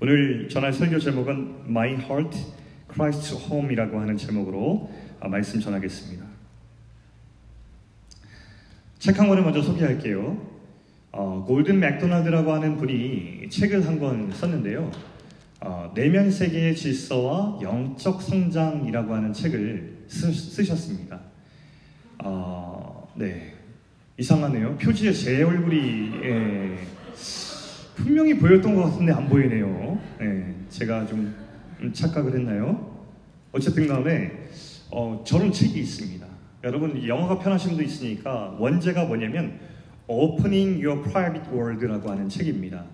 오늘 전할 설교 제목은 My Heart Christ Home이라고 하는 제목으로 아, 말씀 전하겠습니다. 책 한 권을 먼저 소개할게요. 어, 골든 맥도날드라고 하는 분이 책을 한 권 썼는데요. 어, 내면 세계의 질서와 영적 성장이라고 하는 책을 쓰, 셨습니다 어, 네, 이상하네요. 표지에 제 얼굴이 예, 분명히 보였던 것 같은데 안 보이네요. 예, 제가 좀 착각을 했나요? 어쨌든 간에 어, 저런 책이 있습니다. 여러분 영어가 편하신 분도 있으니까 원제가 뭐냐면 Opening Your Private World라고 하는 책입니다.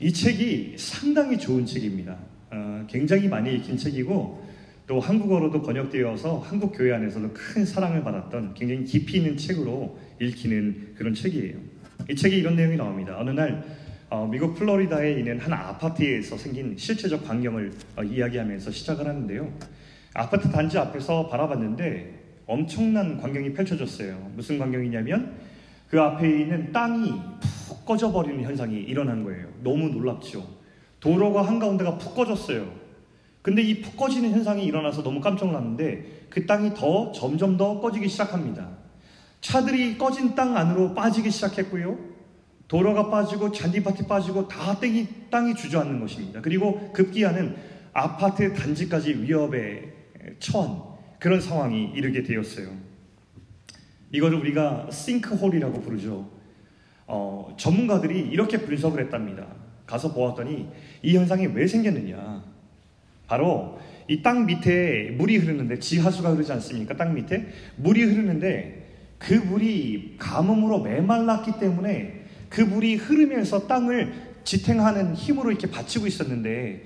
이 책이 상당히 좋은 책입니다. 어, 굉장히 많이 읽힌 책이고 또 한국어로도 번역되어서 한국 교회 안에서도 큰 사랑을 받았던 굉장히 깊이 있는 책으로 읽히는 그런 책이에요. 이 책에 이런 내용이 나옵니다. 어느 날 어, 미국 플로리다에 있는 한 아파트에서 생긴 실체적 광경을 어, 이야기하면서 시작을 하는데요. 아파트 단지 앞에서 바라봤는데 엄청난 광경이 펼쳐졌어요. 무슨 광경이냐면 그 앞에 있는 땅이 푹 꺼져버리는 현상이 일어난 거예요. 너무 놀랍죠. 도로가 한가운데가 푹 꺼졌어요. 근데 이 푹 꺼지는 현상이 일어나서 너무 깜짝 놀랐는데 그 땅이 더 점점 더 꺼지기 시작합니다. 차들이 꺼진 땅 안으로 빠지기 시작했고요. 도로가 빠지고 잔디밭이 빠지고 다 땅이, 땅이 주저앉는 것입니다. 그리고 급기야는 아파트 단지까지 위협에 처한 그런 상황이 이르게 되었어요. 이거를 우리가 싱크홀이라고 부르죠. 어, 전문가들이 이렇게 분석을 했답니다. 가서 보았더니 이 현상이 왜 생겼느냐. 바로 이 땅 밑에 물이 흐르는데 지하수가 흐르지 않습니까? 땅 밑에 물이 흐르는데 그 물이 가뭄으로 메말랐기 때문에 그 물이 흐르면서 땅을 지탱하는 힘으로 이렇게 받치고 있었는데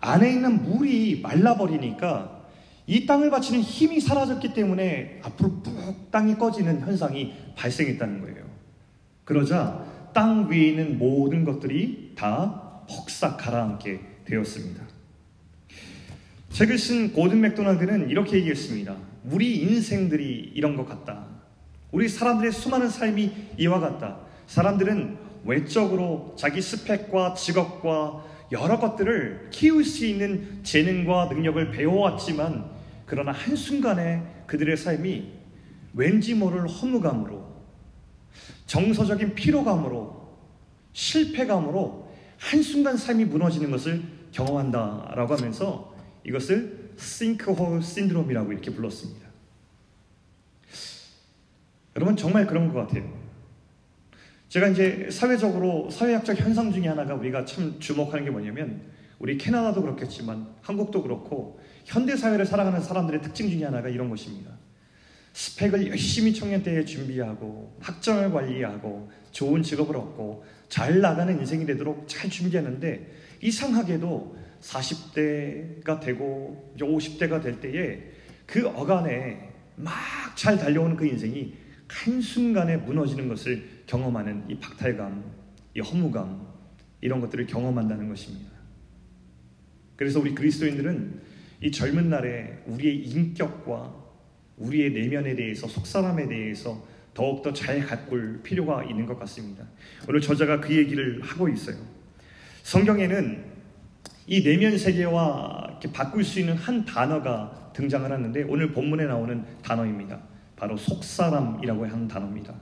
안에 있는 물이 말라버리니까 이 땅을 받치는 힘이 사라졌기 때문에 앞으로 푹 땅이 꺼지는 현상이 발생했다는 거예요. 그러자 땅 위에 있는 모든 것들이 다 퍽싹 가라앉게 되었습니다. 책을 쓴 고든 맥도날드는 이렇게 얘기했습니다. 우리 인생들이 이런 것 같다. 우리 사람들의 수많은 삶이 이와 같다. 사람들은 외적으로 자기 스펙과 직업과 여러 것들을 키울 수 있는 재능과 능력을 배워왔지만 그러나 한순간에 그들의 삶이 왠지 모를 허무감으로 정서적인 피로감으로 실패감으로 한순간 삶이 무너지는 것을 경험한다라고 하면서 이것을 싱크홀 신드롬이라고 이렇게 불렀습니다. 여러분 정말 그런 것 같아요. 제가 이제 사회적으로 사회학적 현상 중에 하나가 우리가 참 주목하는 게 뭐냐면 우리 캐나다도 그렇겠지만 한국도 그렇고 현대 사회를 살아가는 사람들의 특징 중에 하나가 이런 것입니다. 스펙을 열심히 청년 때에 준비하고 학점을 관리하고 좋은 직업을 얻고 잘 나가는 인생이 되도록 잘 준비하는데 이상하게도 40대가 되고 50대가 될 때에 그 어간에 막 잘 달려오는 그 인생이 한순간에 무너지는 것을 경험하는 이 박탈감, 이 허무감, 이런 것들을 경험한다는 것입니다. 그래서 우리 그리스도인들은 이 젊은 날에 우리의 인격과 우리의 내면에 대해서 속사람에 대해서 더욱더 잘 가꿀 필요가 있는 것 같습니다. 오늘 저자가 그 얘기를 하고 있어요. 성경에는 이 내면 세계와 바꿀 수 있는 한 단어가 등장을 하는데 오늘 본문에 나오는 단어입니다. 바로 속사람이라고 하는 단어입니다.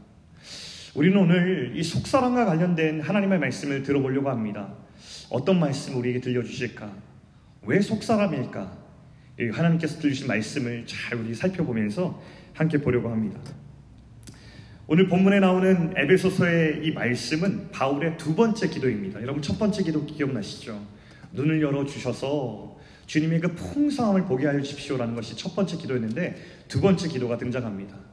우리는 오늘 이 속사람과 관련된 하나님의 말씀을 들어보려고 합니다. 어떤 말씀 우리에게 들려주실까? 왜 속사람일까? 하나님께서 들으신 말씀을 잘 우리 살펴보면서 함께 보려고 합니다. 오늘 본문에 나오는 에베소서의 이 말씀은 바울의 두 번째 기도입니다. 여러분 첫 번째 기도 기억나시죠? 눈을 열어 주셔서 주님의 그 풍성함을 보게 하여 주십시오라는 것이 첫 번째 기도였는데 두 번째 기도가 등장합니다.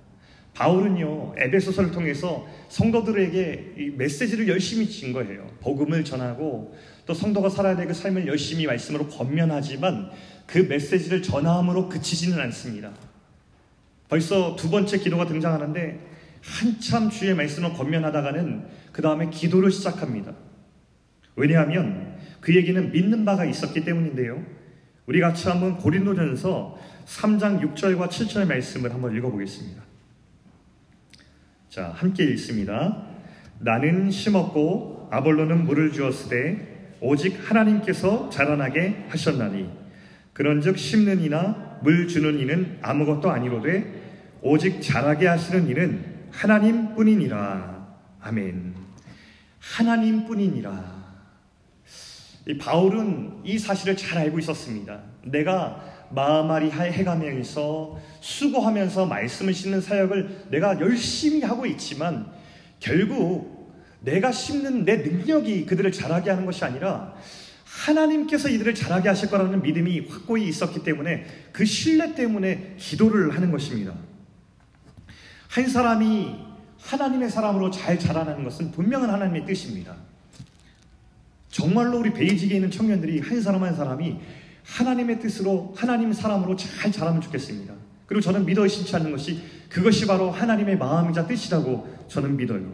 바울은요 에베소서를 통해서 성도들에게 이 메시지를 열심히 진 거예요. 복음을 전하고 또 성도가 살아야 될 그 삶을 열심히 말씀으로 권면하지만 그 메시지를 전함으로 그치지는 않습니다. 벌써 두 번째 기도가 등장하는데 한참 주의 말씀을 권면하다가는 그 다음에 기도를 시작합니다. 왜냐하면 그 얘기는 믿는 바가 있었기 때문인데요. 우리 같이 한번 고린도전서 3장 6절과 7절 말씀을 한번 읽어보겠습니다. 자, 함께 읽습니다. 나는 심었고 아볼로는 물을 주었으되 오직 하나님께서 자라나게 하셨나니. 그런즉 심는 이나 물 주는 이는 아무것도 아니로되 오직 자라게 하시는 이는 하나님뿐이니라. 아멘. 하나님뿐이니라. 이 바울은 이 사실을 잘 알고 있었습니다. 내가 마음앓이 해가면서 수고하면서 말씀을 씻는 사역을 내가 열심히 하고 있지만 결국 내가 심는 내 능력이 그들을 자라게 하는 것이 아니라 하나님께서 이들을 자라게 하실 거라는 믿음이 확고히 있었기 때문에 그 신뢰 때문에 기도를 하는 것입니다. 한 사람이 하나님의 사람으로 잘 자라나는 것은 분명한 하나님의 뜻입니다. 정말로 우리 베이직에 있는 청년들이 한 사람 한 사람이 하나님의 뜻으로 하나님 사람으로 잘 자라면 좋겠습니다. 그리고 저는 믿어 의심치 않는 것이 그것이 바로 하나님의 마음이자 뜻이라고 저는 믿어요.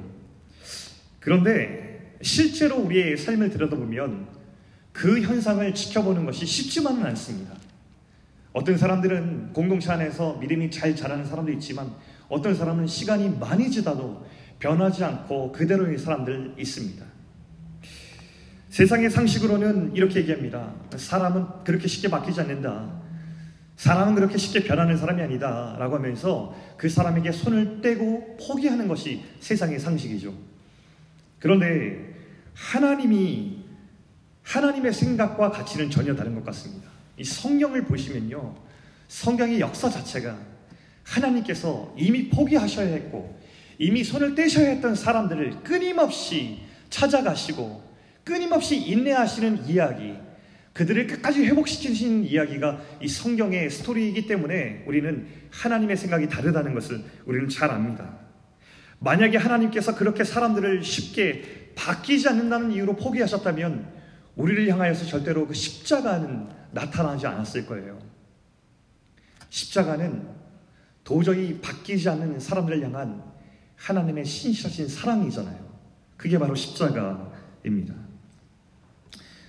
그런데 실제로 우리의 삶을 들여다보면 그 현상을 지켜보는 것이 쉽지만은 않습니다. 어떤 사람들은 공동체 안에서 믿음이 잘 자라는 사람도 있지만 어떤 사람은 시간이 많이 지나도 변하지 않고 그대로의 사람들 있습니다. 세상의 상식으로는 이렇게 얘기합니다. 사람은 그렇게 쉽게 바뀌지 않는다. 사람은 그렇게 쉽게 변하는 사람이 아니다. 라고 하면서 그 사람에게 손을 떼고 포기하는 것이 세상의 상식이죠. 그런데 하나님이, 하나님의 생각과 가치는 전혀 다른 것 같습니다. 이 성경을 보시면요. 성경의 역사 자체가 하나님께서 이미 포기하셔야 했고, 이미 손을 떼셔야 했던 사람들을 끊임없이 찾아가시고, 끊임없이 인내하시는 이야기, 그들을 끝까지 회복시키신 이야기가 이 성경의 스토리이기 때문에 우리는 하나님의 생각이 다르다는 것을 우리는 잘 압니다. 만약에 하나님께서 그렇게 사람들을 쉽게 바뀌지 않는다는 이유로 포기하셨다면 우리를 향하여서 절대로 그 십자가는 나타나지 않았을 거예요. 십자가는 도저히 바뀌지 않는 사람들을 향한 하나님의 신실하신 사랑이잖아요. 그게 바로 십자가입니다.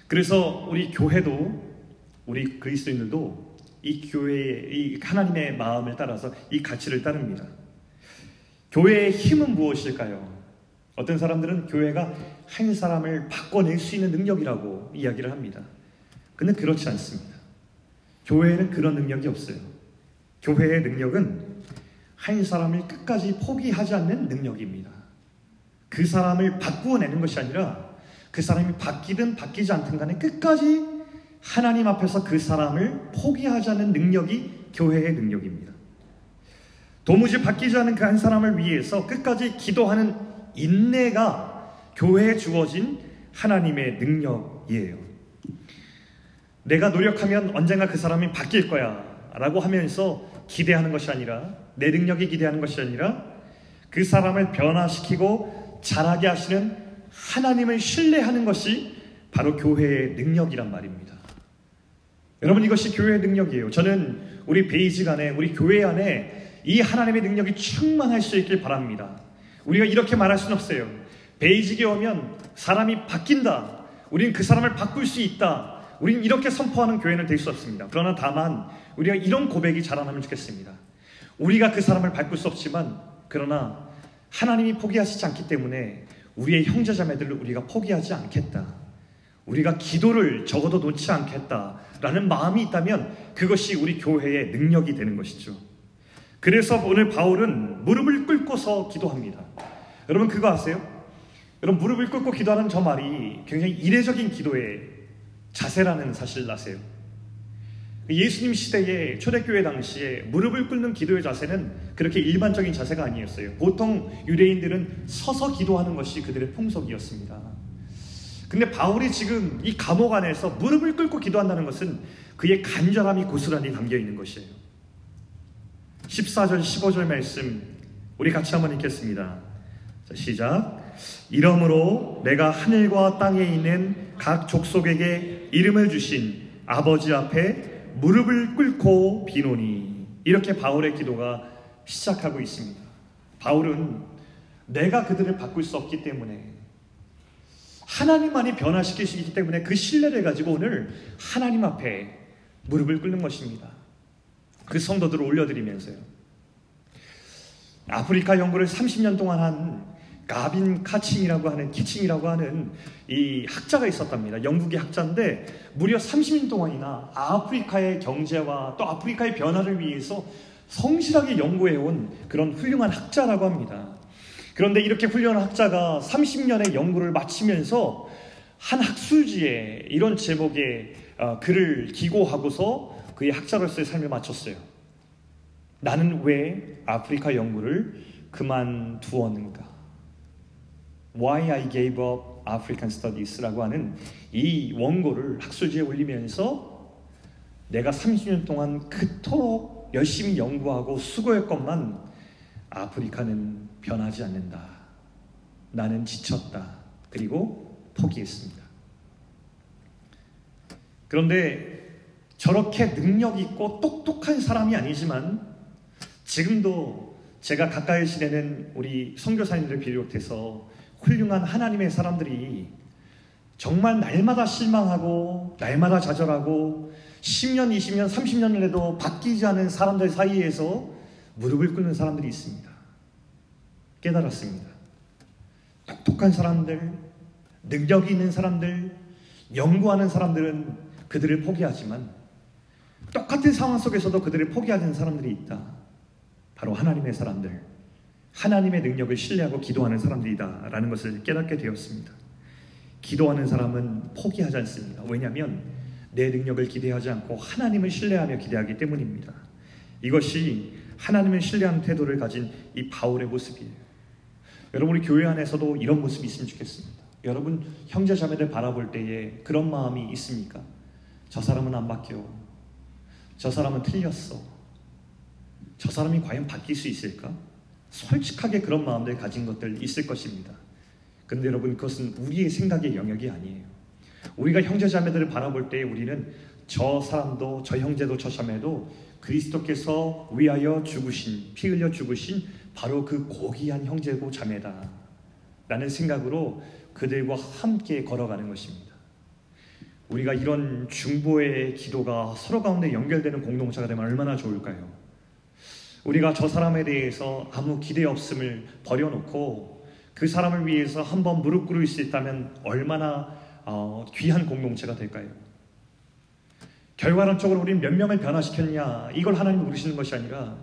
그래서 우리 교회도 우리 그리스도인들도 이 교회의 이 하나님의 마음을 따라서 이 가치를 따릅니다. 교회의 힘은 무엇일까요? 어떤 사람들은 교회가 한 사람을 바꿔낼 수 있는 능력이라고 이야기를 합니다. 근데 그렇지 않습니다. 교회에는 그런 능력이 없어요. 교회의 능력은 한 사람을 끝까지 포기하지 않는 능력입니다. 그 사람을 바꾸어내는 것이 아니라 그 사람이 바뀌든 바뀌지 않든 간에 끝까지 하나님 앞에서 그 사람을 포기하지 않는 능력이 교회의 능력입니다. 도무지 바뀌지 않은 그 한 사람을 위해서 끝까지 기도하는 인내가 교회에 주어진 하나님의 능력이에요. 내가 노력하면 언젠가 그 사람이 바뀔 거야 라고 하면서 기대하는 것이 아니라 내 능력이 기대하는 것이 아니라 그 사람을 변화시키고 자라게 하시는 하나님을 신뢰하는 것이 바로 교회의 능력이란 말입니다. 여러분 이것이 교회의 능력이에요. 저는 우리 베이직 안에 우리 교회 안에 이 하나님의 능력이 충만할 수 있길 바랍니다. 우리가 이렇게 말할 수는 없어요. 베이직에 오면 사람이 바뀐다. 우리는 그 사람을 바꿀 수 있다. 우리는 이렇게 선포하는 교회는 될 수 없습니다. 그러나 다만 우리가 이런 고백이 자라나면 좋겠습니다. 우리가 그 사람을 바꿀 수 없지만 그러나 하나님이 포기하시지 않기 때문에 우리의 형제자매들을 우리가 포기하지 않겠다. 우리가 기도를 적어도 놓지 않겠다라는 마음이 있다면 그것이 우리 교회의 능력이 되는 것이죠. 그래서 오늘 바울은 무릎을 꿇고서 기도합니다. 여러분 그거 아세요? 여러분 무릎을 꿇고 기도하는 저 말이 굉장히 이례적인 기도의 자세라는 사실 아세요? 예수님 시대의 초대교회 당시에 무릎을 꿇는 기도의 자세는 그렇게 일반적인 자세가 아니었어요. 보통 유대인들은 서서 기도하는 것이 그들의 풍속이었습니다. 근데 바울이 지금 이 감옥 안에서 무릎을 꿇고 기도한다는 것은 그의 간절함이 고스란히 담겨 있는 것이에요. 14절, 15절 말씀 우리 같이 한번 읽겠습니다. 자, 시작. 이러므로 내가 하늘과 땅에 있는 각 족속에게 이름을 주신 아버지 앞에 무릎을 꿇고 비노니 이렇게 바울의 기도가 시작하고 있습니다. 바울은 내가 그들을 바꿀 수 없기 때문에 하나님만이 변화시킬 수 있기 때문에 그 신뢰를 가지고 오늘 하나님 앞에 무릎을 꿇는 것입니다. 그 성도들을 올려드리면서요. 아프리카 연구를 30년 동안 한 가빈 카칭이라고 하는 키칭이라고 하는 이 학자가 있었답니다. 영국의 학자인데 무려 30년 동안이나 아프리카의 경제와 또 아프리카의 변화를 위해서 성실하게 연구해온 그런 훌륭한 학자라고 합니다. 그런데 이렇게 훌륭한 학자가 30년의 연구를 마치면서 한 학술지에 이런 제목의 어, 글을 기고하고서 그의 학자로서의 삶을 마쳤어요. 나는 왜 아프리카 연구를 그만두었는가? Why I Gave Up African Studies라고 하는 이 원고를 학술지에 올리면서 내가 30년 동안 그토록 열심히 연구하고 수고했건만 아프리카는 변하지 않는다. 나는 지쳤다. 그리고 포기했습니다. 그런데 저렇게 능력 있고 똑똑한 사람이 아니지만 지금도 제가 가까이 지내는 우리 선교사님들 비롯해서 훌륭한 하나님의 사람들이 정말 날마다 실망하고 날마다 좌절하고 10년, 20년, 30년을 해도 바뀌지 않은 사람들 사이에서 무릎을 꿇는 사람들이 있습니다. 깨달았습니다. 똑똑한 사람들, 능력이 있는 사람들, 연구하는 사람들은 그들을 포기하지만 똑같은 상황 속에서도 그들을 포기하는 사람들이 있다. 바로 하나님의 사람들, 하나님의 능력을 신뢰하고 기도하는 사람들이다라는 것을 깨닫게 되었습니다. 기도하는 사람은 포기하지 않습니다. 왜냐하면 내 능력을 기대하지 않고 하나님을 신뢰하며 기대하기 때문입니다. 이것이 하나님을 신뢰하는 태도를 가진 이 바울의 모습이에요. 여러분 우리 교회 안에서도 이런 모습이 있으면 좋겠습니다. 여러분 형제 자매들 바라볼 때에 그런 마음이 있습니까? 저 사람은 안 바뀌어. 저 사람은 틀렸어. 저 사람이 과연 바뀔 수 있을까? 솔직하게 그런 마음들 가진 것들 있을 것입니다. 근데 여러분 그것은 우리의 생각의 영역이 아니에요. 우리가 형제 자매들을 바라볼 때 우리는 저 사람도 저 형제도 저 자매도 그리스도께서 위하여 죽으신 피 흘려 죽으신 바로 그 고귀한 형제고 자매다. 라는 생각으로 그들과 함께 걸어가는 것입니다. 우리가 이런 중보의 기도가 서로 가운데 연결되는 공동체가 되면 얼마나 좋을까요? 우리가 저 사람에 대해서 아무 기대 없음을 버려놓고 그 사람을 위해서 한번 무릎 꿇을 수 있다면 얼마나 어, 귀한 공동체가 될까요? 결과론적으로 우리는 몇 명을 변화시켰냐 이걸 하나님 물으시는 것이 아니라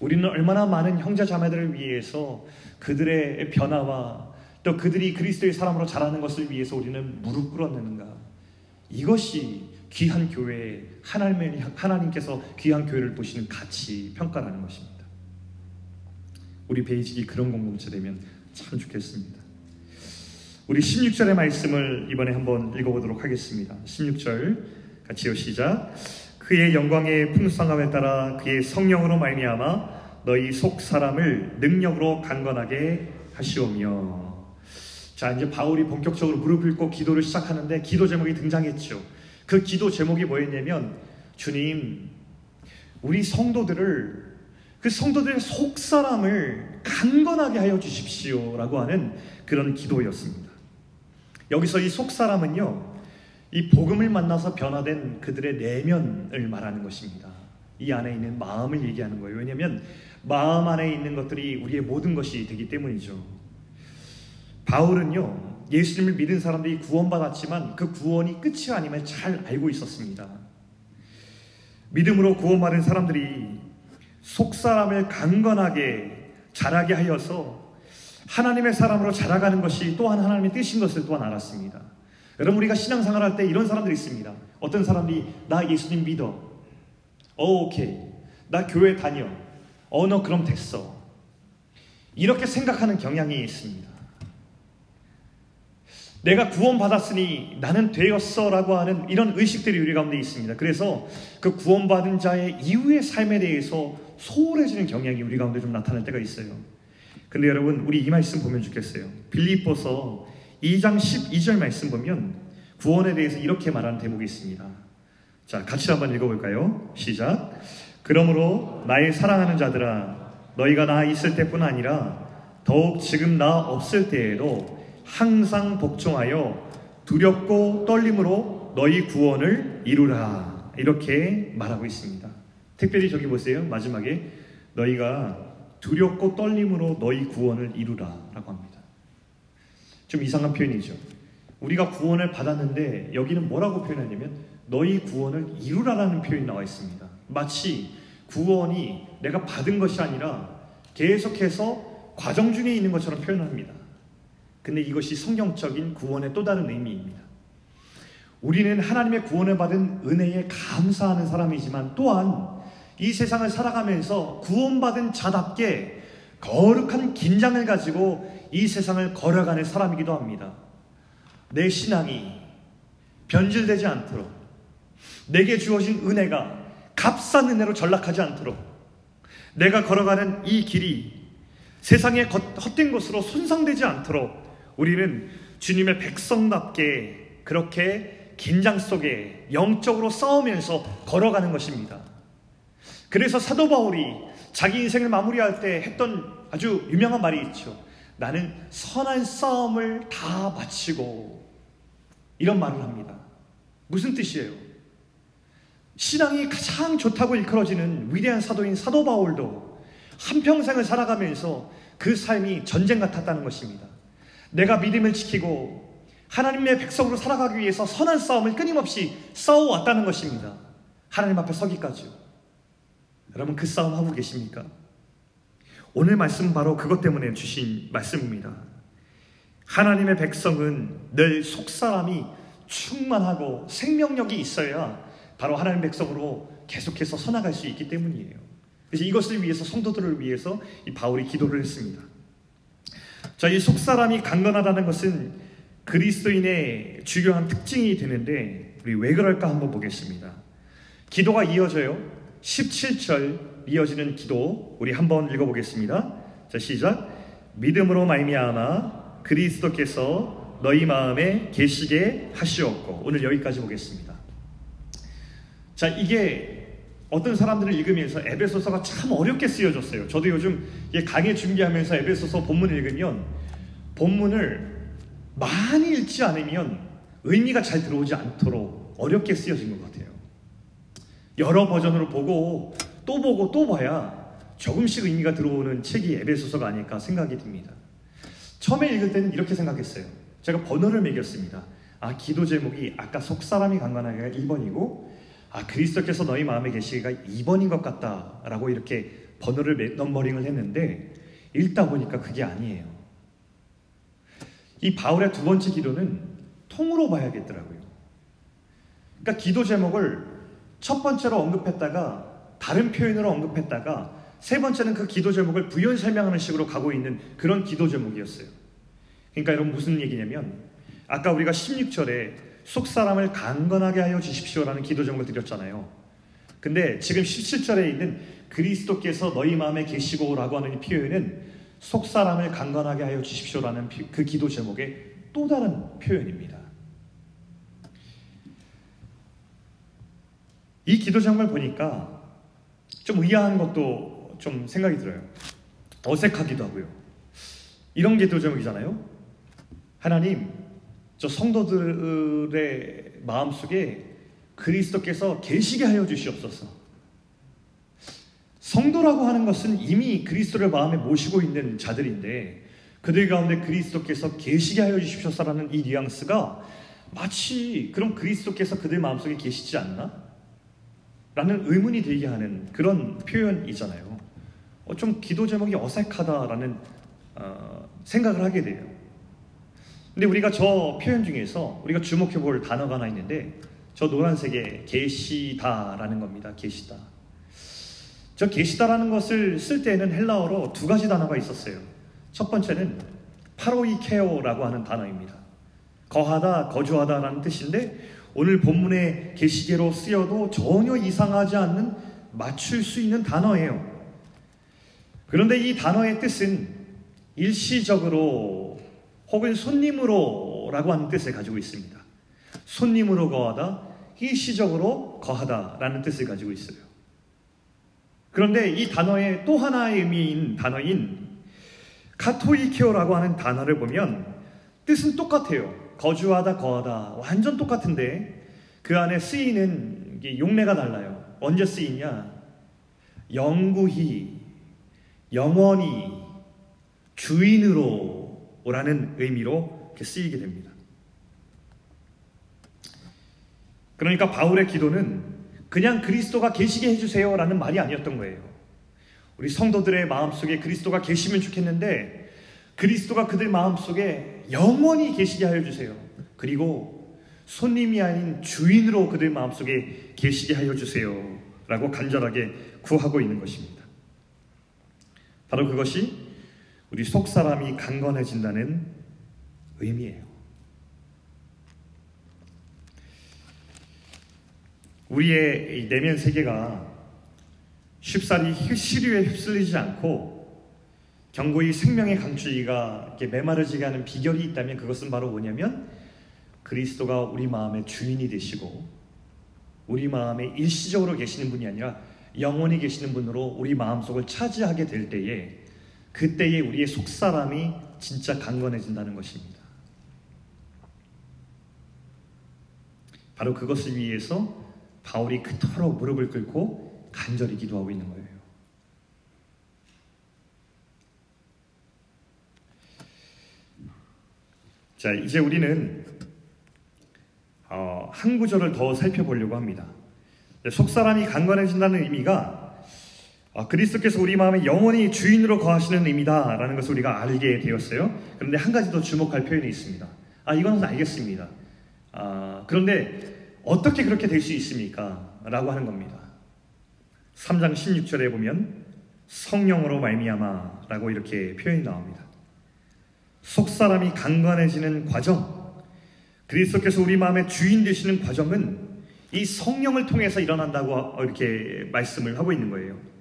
우리는 얼마나 많은 형제 자매들을 위해서 그들의 변화와 또 그들이 그리스도의 사람으로 자라는 것을 위해서 우리는 무릎 꿇었는가 이것이 귀한 교회 하나님 하나님께서 귀한 교회를 보시는 가치 평가라는 것입니다. 우리 베이직이 그런 공동체 되면 참 좋겠습니다. 우리 16절의 말씀을 이번에 한번 읽어보도록 하겠습니다. 16절 같이요 시작. 그의 영광의 풍성함에 따라 그의 성령으로 말미암아 너희 속 사람을 능력으로 강건하게 하시오며. 자 이제 바울이 본격적으로 무릎 꿇고 기도를 시작하는데 기도 제목이 등장했죠. 그 기도 제목이 뭐였냐면 주님 우리 성도들을 그 성도들의 속 사람을 강건하게 하여 주십시오라고 하는 그런 기도였습니다. 여기서 이 속 사람은요. 이 복음을 만나서 변화된 그들의 내면을 말하는 것입니다. 이 안에 있는 마음을 얘기하는 거예요. 왜냐하면 마음 안에 있는 것들이 우리의 모든 것이 되기 때문이죠. 바울은요, 예수님을 믿은 사람들이 구원받았지만 그 구원이 끝이 아님을 잘 알고 있었습니다. 믿음으로 구원받은 사람들이 속 사람을 강건하게 자라게 하여서 하나님의 사람으로 자라가는 것이 또한 하나님의 뜻인 것을 또한 알았습니다. 여러분 우리가 신앙생활 할 때 이런 사람들이 있습니다. 어떤 사람이 나 예수님 믿어. 어, 오케이. 나 교회 다녀. 어, 너 그럼 됐어. 이렇게 생각하는 경향이 있습니다. 내가 구원받았으니 나는 되었어 라고 하는 이런 의식들이 우리 가운데 있습니다. 그래서 그 구원받은 자의 이후의 삶에 대해서 소홀해지는 경향이 우리 가운데 좀 나타날 때가 있어요. 근데 여러분, 우리 이 말씀 보면 좋겠어요. 빌립보서 2장 12절 말씀 보면 구원에 대해서 이렇게 말하는 대목이 있습니다. 자, 같이 한번 읽어볼까요? 시작. 그러므로 나의 사랑하는 자들아, 너희가 나 있을 때뿐 아니라 더욱 지금 나 없을 때에도 항상 복종하여 두렵고 떨림으로 너희 구원을 이루라. 이렇게 말하고 있습니다. 특별히 저기 보세요. 마지막에 너희가 두렵고 떨림으로 너희 구원을 이루라. 라고 합니다. 좀 이상한 표현이죠. 우리가 구원을 받았는데 여기는 뭐라고 표현하냐면 너희 구원을 이루라라는 표현이 나와 있습니다. 마치 구원이 내가 받은 것이 아니라 계속해서 과정 중에 있는 것처럼 표현합니다. 근데 이것이 성경적인 구원의 또 다른 의미입니다. 우리는 하나님의 구원을 받은 은혜에 감사하는 사람이지만 또한 이 세상을 살아가면서 구원받은 자답게 거룩한 긴장을 가지고 이 세상을 걸어가는 사람이기도 합니다. 내 신앙이 변질되지 않도록 내게 주어진 은혜가 값싼 은혜로 전락하지 않도록 내가 걸어가는 이 길이 세상의 헛된 것으로 손상되지 않도록 우리는 주님의 백성답게 그렇게 긴장 속에 영적으로 싸우면서 걸어가는 것입니다. 그래서 사도 바울이 자기 인생을 마무리할 때 했던 아주 유명한 말이 있죠. 나는 선한 싸움을 다 마치고 이런 말을 합니다. 무슨 뜻이에요? 신앙이 가장 좋다고 일컬어지는 위대한 사도인 사도 바울도 한평생을 살아가면서 그 삶이 전쟁 같았다는 것입니다. 내가 믿음을 지키고 하나님의 백성으로 살아가기 위해서 선한 싸움을 끊임없이 싸워왔다는 것입니다. 하나님 앞에 서기까지요. 여러분 그 싸움 하고 계십니까? 오늘 말씀 바로 그것 때문에 주신 말씀입니다. 하나님의 백성은 늘 속사람이 충만하고 생명력이 있어야 바로 하나님 백성으로 계속해서 서나갈 수 있기 때문이에요. 그래서 이것을 위해서 성도들을 위해서 이 바울이 기도를 했습니다. 자, 이 속사람이 강건하다는 것은 그리스도인의 주요한 특징이 되는데 우리 왜 그럴까 한번 보겠습니다. 기도가 이어져요. 17절 이어지는 기도 우리 한번 읽어보겠습니다. 자, 시작. 믿음으로 말미암아 그리스도께서 너희 마음에 계시게 하시옵고 오늘 여기까지 보겠습니다. 자, 이게 어떤 사람들을 읽으면서 에베소서가 참 어렵게 쓰여졌어요. 저도 요즘 강의 준비하면서 에베소서 본문을 읽으면 본문을 많이 읽지 않으면 의미가 잘 들어오지 않도록 어렵게 쓰여진 것 같아요. 여러 버전으로 보고 또 보고 또 봐야 조금씩 의미가 들어오는 책이 에베소서가 아닐까 생각이 듭니다. 처음에 읽을 때는 이렇게 생각했어요. 제가 번호를 매겼습니다. 아, 기도 제목이 아까 속사람이 강간하기가 1번이고 아, 그리스도께서 너희 마음에 계시기가 2번인 것 같다라고 이렇게 번호를 넘버링을 했는데 읽다 보니까 그게 아니에요. 이 바울의 두 번째 기도는 통으로 봐야겠더라고요. 그러니까 기도 제목을 첫 번째로 언급했다가 다른 표현으로 언급했다가 세 번째는 그 기도 제목을 부연 설명하는 식으로 가고 있는 그런 기도 제목이었어요. 그러니까 여러분 무슨 얘기냐면 아까 우리가 16절에 속 사람을 강건하게 하여 주십시오라는 기도 제목을 드렸잖아요. 근데 지금 17절에 있는 그리스도께서 너희 마음에 계시고라고 하는 이 표현은 속 사람을 강건하게 하여 주십시오라는 그 기도 제목의 또 다른 표현입니다. 이 기도 제목을 보니까 좀 의아한 것도 좀 생각이 들어요. 어색하기도 하고요. 이런 기도 제목이잖아요. 하나님, 저 성도들의 마음속에 그리스도께서 계시게 하여 주시옵소서. 성도라고 하는 것은 이미 그리스도를 마음에 모시고 있는 자들인데 그들 가운데 그리스도께서 계시게 하여 주십시오라는 이 뉘앙스가 마치 그럼 그리스도께서 그들 마음속에 계시지 않나? 라는 의문이 들게 하는 그런 표현이잖아요. 어, 좀 기도 제목이 어색하다라는 어, 생각을 하게 돼요. 근데 우리가 저 표현 중에서 우리가 주목해 볼 단어가 하나 있는데 저 노란색의 계시다라는 겁니다. 계시다. 저 계시다라는 것을 쓸 때는 헬라어로 두 가지 단어가 있었어요. 첫 번째는 파로이케오라고 하는 단어입니다. 거하다, 거주하다라는 뜻인데 오늘 본문의 계시계로 쓰여도 전혀 이상하지 않는 맞출 수 있는 단어예요. 그런데 이 단어의 뜻은 일시적으로 혹은 손님으로라고 하는 뜻을 가지고 있습니다. 손님으로 거하다, 일시적으로 거하다라는 뜻을 가지고 있어요. 그런데 이 단어의 또 하나의 의미인 단어인 카토이케오라고 하는 단어를 보면 뜻은 똑같아요. 거주하다, 거하다 완전 똑같은데 그 안에 쓰이는 용례가 달라요. 언제 쓰이냐? 영구히, 영원히, 주인으로 오라는 의미로 쓰이게 됩니다. 그러니까 바울의 기도는 그냥 그리스도가 계시게 해주세요 라는 말이 아니었던 거예요. 우리 성도들의 마음속에 그리스도가 계시면 좋겠는데 그리스도가 그들 마음속에 영원히 계시게 하여 주세요. 그리고 손님이 아닌 주인으로 그들 마음속에 계시게 하여 주세요. 라고 간절하게 구하고 있는 것입니다. 바로 그것이 우리 속 사람이 강건해진다는 의미예요. 우리의 내면 세계가 쉽사리 시류에 휩쓸리지 않고 경고히 생명의 강추기가 메마르지게 하는 비결이 있다면 그것은 바로 뭐냐면 그리스도가 우리 마음의 주인이 되시고 우리 마음에 일시적으로 계시는 분이 아니라 영원히 계시는 분으로 우리 마음속을 차지하게 될 때에 그때에 우리의 속사람이 진짜 강건해진다는 것입니다. 바로 그것을 위해서 바울이 그토록 무릎을 꿇고 간절히 기도하고 있는 거예요. 자, 이제 우리는 어, 한 구절을 더 살펴보려고 합니다. 속사람이 강건해진다는 의미가 어, 그리스도께서 우리 마음에 영원히 주인으로 거하시는 의미다라는 것을 우리가 알게 되었어요. 그런데 한 가지 더 주목할 표현이 있습니다. 아, 이건 알겠습니다. 아, 그런데 어떻게 그렇게 될 수 있습니까? 라고 하는 겁니다. 3장 16절에 보면 성령으로 말미암아라고 이렇게 표현이 나옵니다. 속 사람이 강건해지는 과정, 그리스도께서 우리 마음의 주인 되시는 과정은 이 성령을 통해서 일어난다고 이렇게 말씀을 하고 있는 거예요.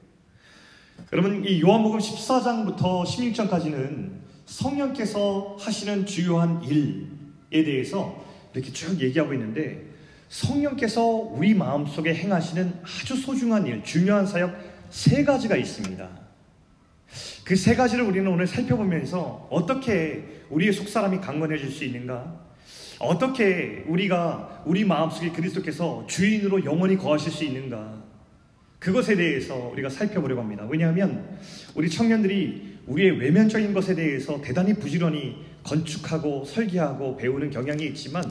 여러분 이 요한복음 14장부터 16장까지는 성령께서 하시는 주요한 일에 대해서 이렇게 쭉 얘기하고 있는데 성령께서 우리 마음속에 행하시는 아주 소중한 일, 중요한 사역 세 가지가 있습니다. 그 세 가지를 우리는 오늘 살펴보면서 어떻게 우리의 속사람이 강건해질 수 있는가? 어떻게 우리가 우리 마음속에 그리스도께서 주인으로 영원히 거하실 수 있는가? 그것에 대해서 우리가 살펴보려고 합니다. 왜냐하면 우리 청년들이 우리의 외면적인 것에 대해서 대단히 부지런히 건축하고 설계하고 배우는 경향이 있지만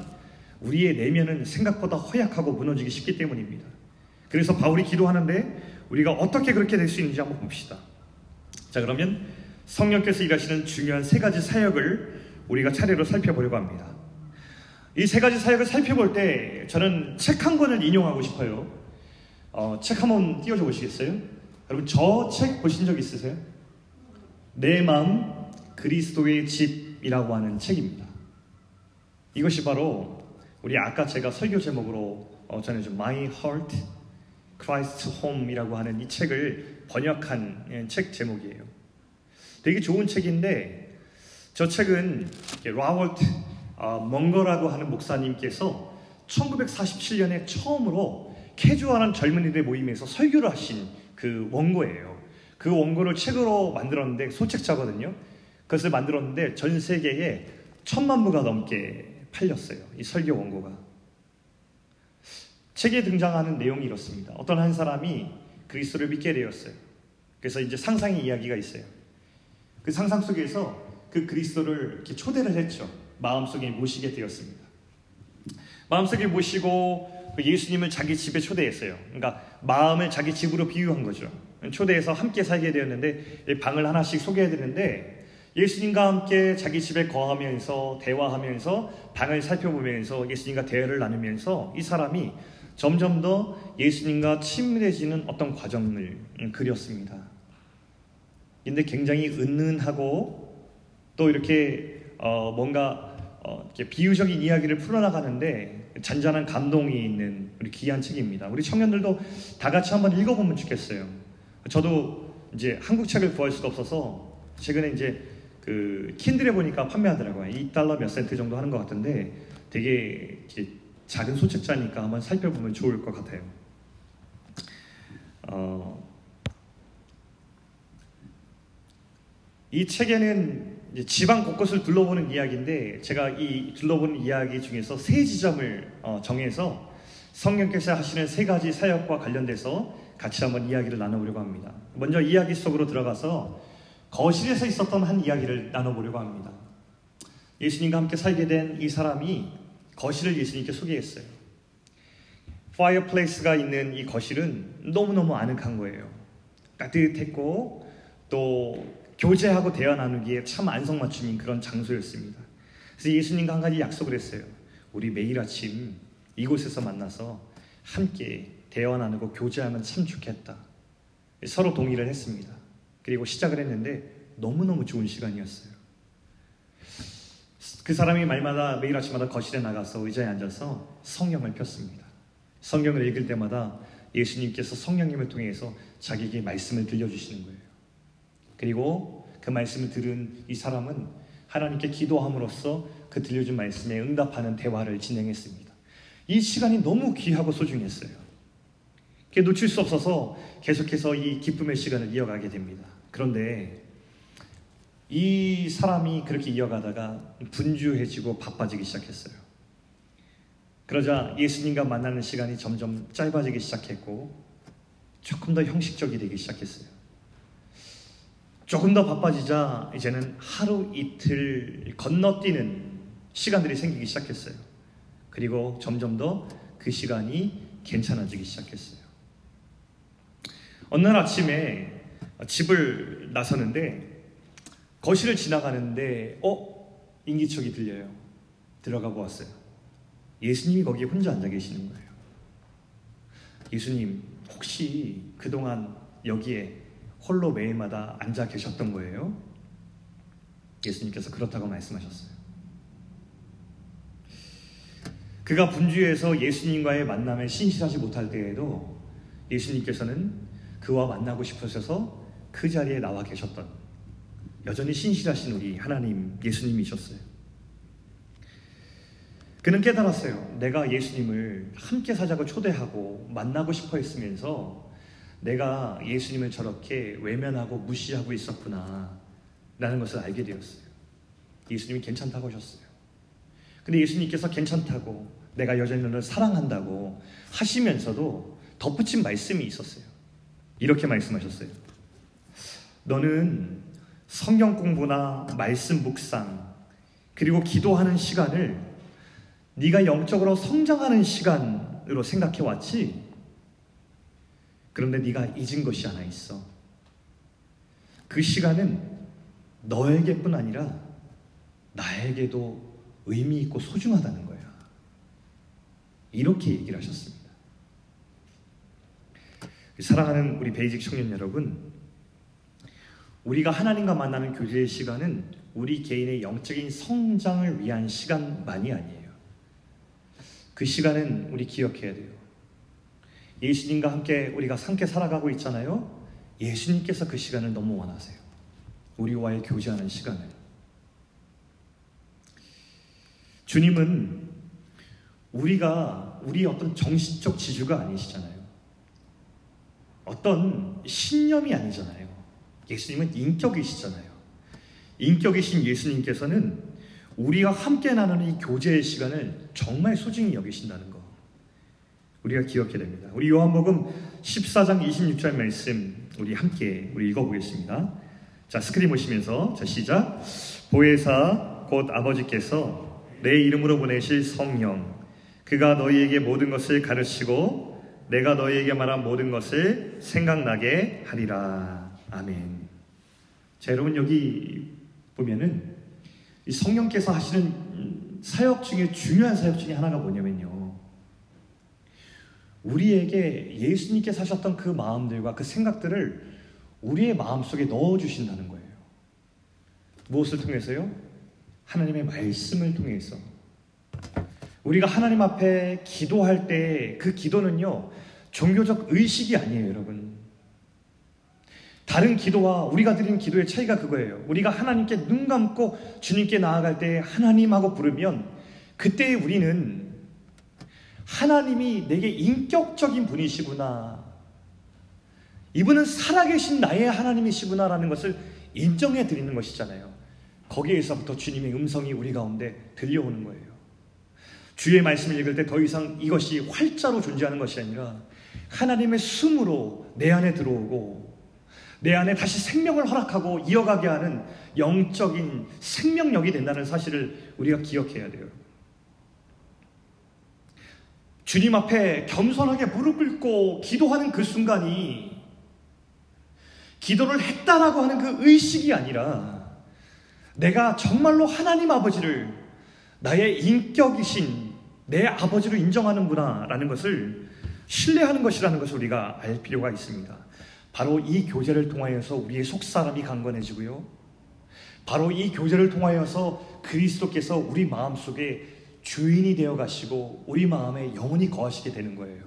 우리의 내면은 생각보다 허약하고 무너지기 쉽기 때문입니다. 그래서 바울이 기도하는데 우리가 어떻게 그렇게 될 수 있는지 한번 봅시다. 자, 그러면 성령께서 일하시는 중요한 세 가지 사역을 우리가 차례로 살펴보려고 합니다. 이 세 가지 사역을 살펴볼 때 저는 책 한 권을 인용하고 싶어요. 어, 책 한번 띄워줘 보시겠어요? 여러분 저 책 보신 적 있으세요? 내 마음 그리스도의 집이라고 하는 책입니다. 이것이 바로 우리 아까 제가 설교 제목으로 어, 전해준 My Heart, Christ Home이라고 하는 이 책을 번역한 예, 책 제목이에요. 되게 좋은 책인데 저 책은 라월트 어, 멍거라고 하는 목사님께서 1947년에 처음으로 캐주얼한 젊은이들 모임에서 설교를 하신 그 원고예요. 그 원고를 책으로 만들었는데 소책자거든요. 그것을 만들었는데 전 세계에 천만 부가 넘게 팔렸어요. 이 설교 원고가. 책에 등장하는 내용이 이렇습니다. 어떤 한 사람이 그리스도를 믿게 되었어요. 그래서 이제 상상의 이야기가 있어요. 그 상상 속에서 그 그리스도를 이렇게 초대를 했죠. 마음속에 모시게 되었습니다. 마음속에 모시고 그 예수님을 자기 집에 초대했어요. 그러니까 마음을 자기 집으로 비유한 거죠. 초대해서 함께 살게 되었는데 방을 하나씩 소개해 드리는데 예수님과 함께 자기 집에 거하면서 대화하면서 방을 살펴보면서 예수님과 대화를 나누면서 이 사람이 점점 더 예수님과 친밀해지는 어떤 과정을 그렸습니다. 근데 굉장히 은은하고 또 이렇게 어 뭔가 어 이렇게 비유적인 이야기를 풀어나가는데 잔잔한 감동이 있는 우리 귀한 책입니다. 우리 청년들도 다 같이 한번 읽어보면 좋겠어요. 저도 이제 한국 책을 구할 수가 없어서 최근에 이제 그 킨들에 보니까 판매하더라고요. 2달러 몇 센트 정도 하는 것 같은데 되게 작은 소책자니까 한번 살펴보면 좋을 것 같아요. 어, 이 책에는 지방 곳곳을 둘러보는 이야기인데 제가 이 둘러보는 이야기 중에서 세 지점을 어, 정해서 성령께서 하시는 세 가지 사역과 관련돼서 같이 한번 이야기를 나눠보려고 합니다. 먼저 이야기 속으로 들어가서 거실에서 있었던 한 이야기를 나눠보려고 합니다. 예수님과 함께 살게 된 이 사람이 거실을 예수님께 소개했어요. fireplace가 있는 이 거실은 너무너무 아늑한 거예요. 따뜻했고 또 교제하고 대화 나누기에 참 안성맞춤인 그런 장소였습니다. 그래서 예수님과 한 가지 약속을 했어요. 우리 매일 아침 이곳에서 만나서 함께 대화 나누고 교제하면 참 좋겠다. 서로 동의를 했습니다. 그리고 시작을 했는데 너무너무 좋은 시간이었어요. 그 사람이 말마다 매일 아침마다 거실에 나가서 의자에 앉아서 성경을 폈습니다. 성경을 읽을 때마다 예수님께서 성령님을 통해서 자기에게 말씀을 들려주시는 거예요. 그리고 그 말씀을 들은 이 사람은 하나님께 기도함으로써 그 들려준 말씀에 응답하는 대화를 진행했습니다. 이 시간이 너무 귀하고 소중했어요. 놓칠 수 없어서 계속해서 이 기쁨의 시간을 이어가게 됩니다. 그런데 이 사람이 그렇게 이어가다가 분주해지고 바빠지기 시작했어요. 그러자 예수님과 만나는 시간이 점점 짧아지기 시작했고 조금 더 형식적이 되기 시작했어요. 조금 더 바빠지자 이제는 하루 이틀 건너뛰는 시간들이 생기기 시작했어요. 그리고 점점 더 그 시간이 괜찮아지기 시작했어요. 어느 날 아침에 집을 나서는데 거실을 지나가는데 어? 인기척이 들려요. 들어가 보았어요. 예수님이 거기에 혼자 앉아 계시는 거예요. 예수님 혹시 그동안 여기에 홀로 매일마다 앉아 계셨던 거예요? 예수님께서 그렇다고 말씀하셨어요. 그가 분주해서 예수님과의 만남에 신실하지 못할 때에도 예수님께서는 그와 만나고 싶으셔서 그 자리에 나와 계셨던 여전히 신실하신 우리 하나님 예수님이셨어요. 그는 깨달았어요. 내가 예수님을 함께 사자고 초대하고 만나고 싶어 했으면서 내가 예수님을 저렇게 외면하고 무시하고 있었구나. 라는 것을 알게 되었어요. 예수님이 괜찮다고 하셨어요. 근데 예수님께서 괜찮다고 내가 여전히 너를 사랑한다고 하시면서도 덧붙인 말씀이 있었어요. 이렇게 말씀하셨어요. 너는 성경 공부나 말씀 묵상 그리고 기도하는 시간을 네가 영적으로 성장하는 시간으로 생각해 왔지. 그런데 네가 잊은 것이 하나 있어. 그 시간은 너에게뿐 아니라 나에게도 의미 있고 소중하다는 거야. 이렇게 얘기를 하셨습니다. 사랑하는 우리 베이직 청년 여러분, 우리가 하나님과 만나는 교제의 시간은 우리 개인의 영적인 성장을 위한 시간만이 아니에요. 그 시간은 우리 기억해야 돼요. 예수님과 함께 우리가 함께 살아가고 있잖아요. 예수님께서 그 시간을 너무 원하세요. 우리와의 교제하는 시간을. 주님은 우리가 우리 어떤 정신적 지주가 아니시잖아요. 어떤 신념이 아니잖아요. 예수님은 인격이시잖아요. 인격이신 예수님께서는 우리가 함께 나누는 이 교제의 시간을 정말 소중히 여기신다는 거. 우리가 기억해야 됩니다. 우리 요한복음 14장 26절 말씀 우리 함께 우리 읽어보겠습니다. 자 스크린 보시면서 자 시작. 보혜사 곧 아버지께서 내 이름으로 보내실 성령 그가 너희에게 모든 것을 가르치고 내가 너희에게 말한 모든 것을 생각나게 하리라. 아멘. 자 여러분 여기 보면은 성령께서 하시는 사역 중에 중요한 사역 중에 하나가 뭐냐면요. 우리에게 예수님께 사셨던 그 마음들과 그 생각들을 우리의 마음속에 넣어주신다는 거예요. 무엇을 통해서요? 하나님의 말씀을 통해서. 우리가 하나님 앞에 기도할 때 그 기도는요, 종교적 의식이 아니에요, 여러분. 다른 기도와 우리가 드리는 기도의 차이가 그거예요. 우리가 하나님께 눈 감고 주님께 나아갈 때 하나님하고 부르면 그때 우리는 하나님이 내게 인격적인 분이시구나. 이분은 살아계신 나의 하나님이시구나라는 것을 인정해 드리는 것이잖아요. 거기에서부터 주님의 음성이 우리 가운데 들려오는 거예요. 주의 말씀을 읽을 때 더 이상 이것이 활자로 존재하는 것이 아니라 하나님의 숨으로 내 안에 들어오고 내 안에 다시 생명을 허락하고 이어가게 하는 영적인 생명력이 된다는 사실을 우리가 기억해야 돼요. 주님 앞에 겸손하게 무릎 꿇고 기도하는 그 순간이 기도를 했다라고 하는 그 의식이 아니라 내가 정말로 하나님 아버지를 나의 인격이신 내 아버지로 인정하는구나라는 것을 신뢰하는 것이라는 것을 우리가 알 필요가 있습니다. 바로 이 교제를 통하여서 우리의 속사람이 강건해지고요. 바로 이 교제를 통하여서 그리스도께서 우리 마음속에 주인이 되어 가시고 우리 마음에 영원히 거하시게 되는 거예요.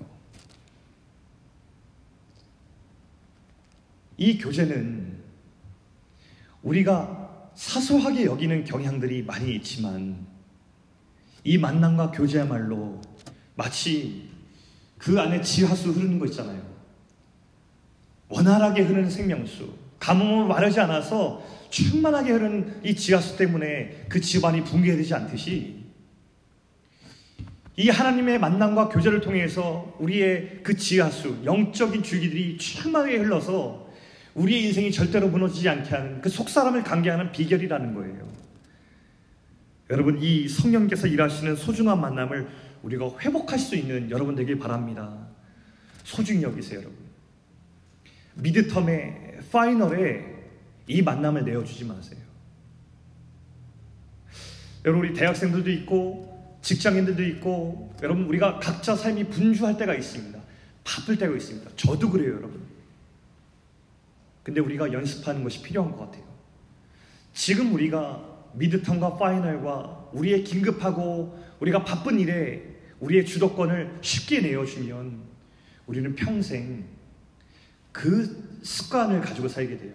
이 교제는 우리가 사소하게 여기는 경향들이 많이 있지만 이 만남과 교제야말로 마치 그 안에 지하수 흐르는 거 있잖아요. 원활하게 흐르는 생명수. 가뭄을 마르지 않아서 충만하게 흐르는 이 지하수 때문에 그 집안이 붕괴되지 않듯이 이 하나님의 만남과 교제를 통해서 우리의 그 지하수, 영적인 줄기들이 충만하게 흘러서 우리의 인생이 절대로 무너지지 않게 하는 그 속사람을 관계하는 비결이라는 거예요. 여러분, 이 성령께서 일하시는 소중한 만남을 우리가 회복할 수 있는 여러분 되길 바랍니다. 소중히 여기세요, 여러분. 미드텀의 파이널에 이 만남을 내어주지 마세요. 여러분, 우리 대학생들도 있고, 직장인들도 있고 여러분 우리가 각자 삶이 분주할 때가 있습니다. 바쁠 때가 있습니다. 저도 그래요, 여러분. 근데 우리가 연습하는 것이 필요한 것 같아요. 지금 우리가 미드텀과 파이널과 우리의 긴급하고 우리가 바쁜 일에 우리의 주도권을 쉽게 내어주면 우리는 평생 그 습관을 가지고 살게 돼요.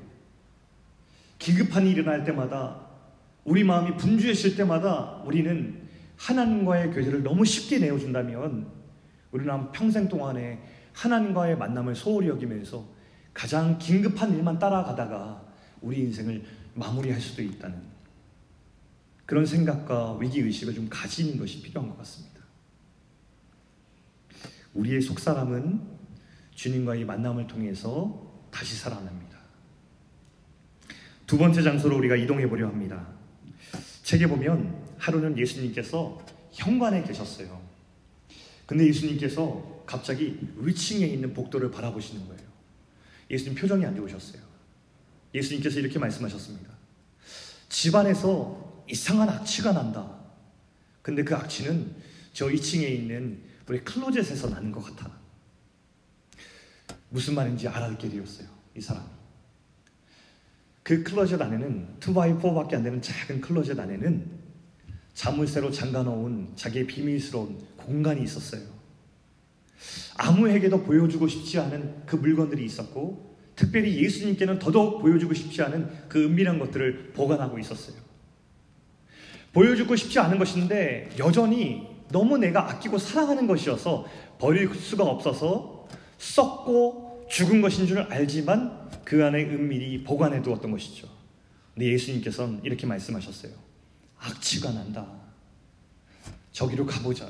긴급한 일이 일어날 때마다 우리 마음이 분주해질 때마다 우리는 하나님과의 교제를 너무 쉽게 내어준다면 우리는 평생 동안에 하나님과의 만남을 소홀히 여기면서 가장 긴급한 일만 따라가다가 우리 인생을 마무리할 수도 있다는 그런 생각과 위기의식을 좀 가지는 것이 필요한 것 같습니다. 우리의 속사람은 주님과의 만남을 통해서 다시 살아납니다. 두 번째 장소로 우리가 이동해 보려 합니다. 책에 보면 하루는 예수님께서 현관에 계셨어요. 근데 예수님께서 갑자기 위층에 있는 복도를 바라보시는 거예요. 예수님 표정이 안 좋으셨어요. 예수님께서 이렇게 말씀하셨습니다. 집안에서 이상한 악취가 난다. 근데 그 악취는 저 2층에 있는 우리 클로젯에서 나는 것 같아. 무슨 말인지 알아듣게 되었어요. 이 사람이. 그 클로젯 안에는 2x4밖에 안 되는 작은 클로젯 안에는 자물쇠로 잠가놓은 자기의 비밀스러운 공간이 있었어요. 아무에게도 보여주고 싶지 않은 그 물건들이 있었고, 특별히 예수님께는 더더욱 보여주고 싶지 않은 그 은밀한 것들을 보관하고 있었어요. 보여주고 싶지 않은 것인데, 여전히 너무 내가 아끼고 사랑하는 것이어서 버릴 수가 없어서 썩고 죽은 것인 줄 알지만 그 안에 은밀히 보관해 두었던 것이죠. 근데 예수님께서는 이렇게 말씀하셨어요. 악취가 난다. 저기로 가보자.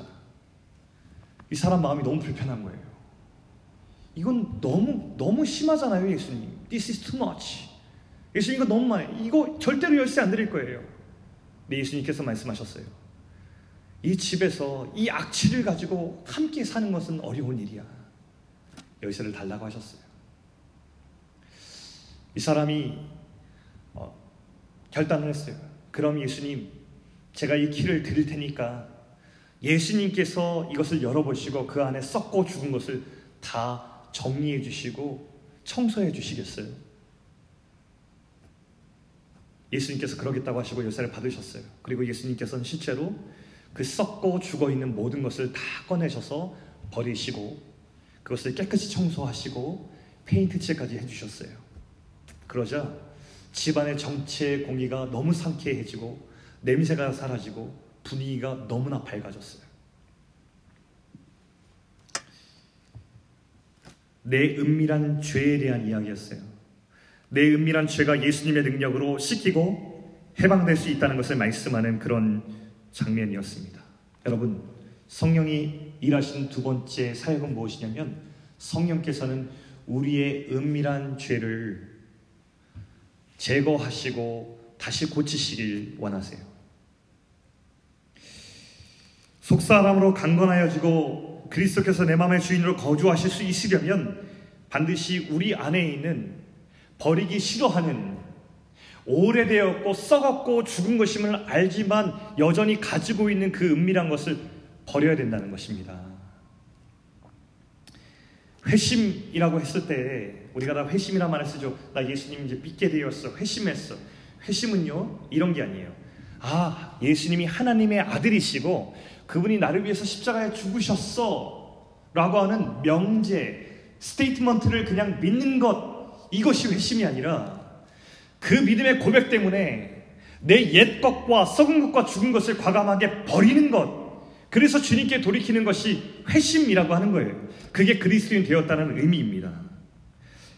이 사람 마음이 너무 불편한 거예요. 이건 너무 너무 심하잖아요, 예수님. This is too much. 예수님 이거 너무 많이. 이거 절대로 열쇠 안 드릴 거예요. 네, 예수님께서 말씀하셨어요. 이 집에서 이 악취를 가지고 함께 사는 것은 어려운 일이야. 열쇠를 달라고 하셨어요. 이 사람이 어, 결단을 했어요. 그럼 예수님, 제가 이 키를 드릴 테니까 예수님께서 이것을 열어보시고 그 안에 썩고 죽은 것을 다 정리해 주시고 청소해 주시겠어요? 예수님께서 그러겠다고 하시고 요새를 받으셨어요. 그리고 예수님께서는 실제로 그 썩고 죽어 있는 모든 것을 다 꺼내셔서 버리시고 그것을 깨끗이 청소하시고 페인트 칠까지 해주셨어요. 그러자 집안의 정체 공기가 너무 상쾌해지고 냄새가 사라지고 분위기가 너무나 밝아졌어요. 내 은밀한 죄에 대한 이야기였어요. 내 은밀한 죄가 예수님의 능력으로 씻기고 해방될 수 있다는 것을 말씀하는 그런 장면이었습니다. 여러분, 성령이 일하신 두 번째 사역은 무엇이냐면 성령께서는 우리의 은밀한 죄를 제거하시고 다시 고치시길 원하세요. 속사람으로 강건하여지고 그리스도께서 내 마음의 주인으로 거주하실 수 있으려면 반드시 우리 안에 있는 버리기 싫어하는 오래되었고 썩었고 죽은 것임을 알지만 여전히 가지고 있는 그 은밀한 것을 버려야 된다는 것입니다. 회심이라고 했을 때 우리가 다 회심이란 말을 쓰죠. 나 예수님 이제 믿게 되었어. 회심했어. 회심은요 이런 게 아니에요. 아 예수님이 하나님의 아들이시고 그분이 나를 위해서 십자가에 죽으셨어 라고 하는 명제 statement를 그냥 믿는 것 이것이 회심이 아니라 그 믿음의 고백 때문에 내 옛 것과 썩은 것과 죽은 것을 과감하게 버리는 것 그래서 주님께 돌이키는 것이 회심이라고 하는 거예요. 그게 그리스도인 되었다는 의미입니다.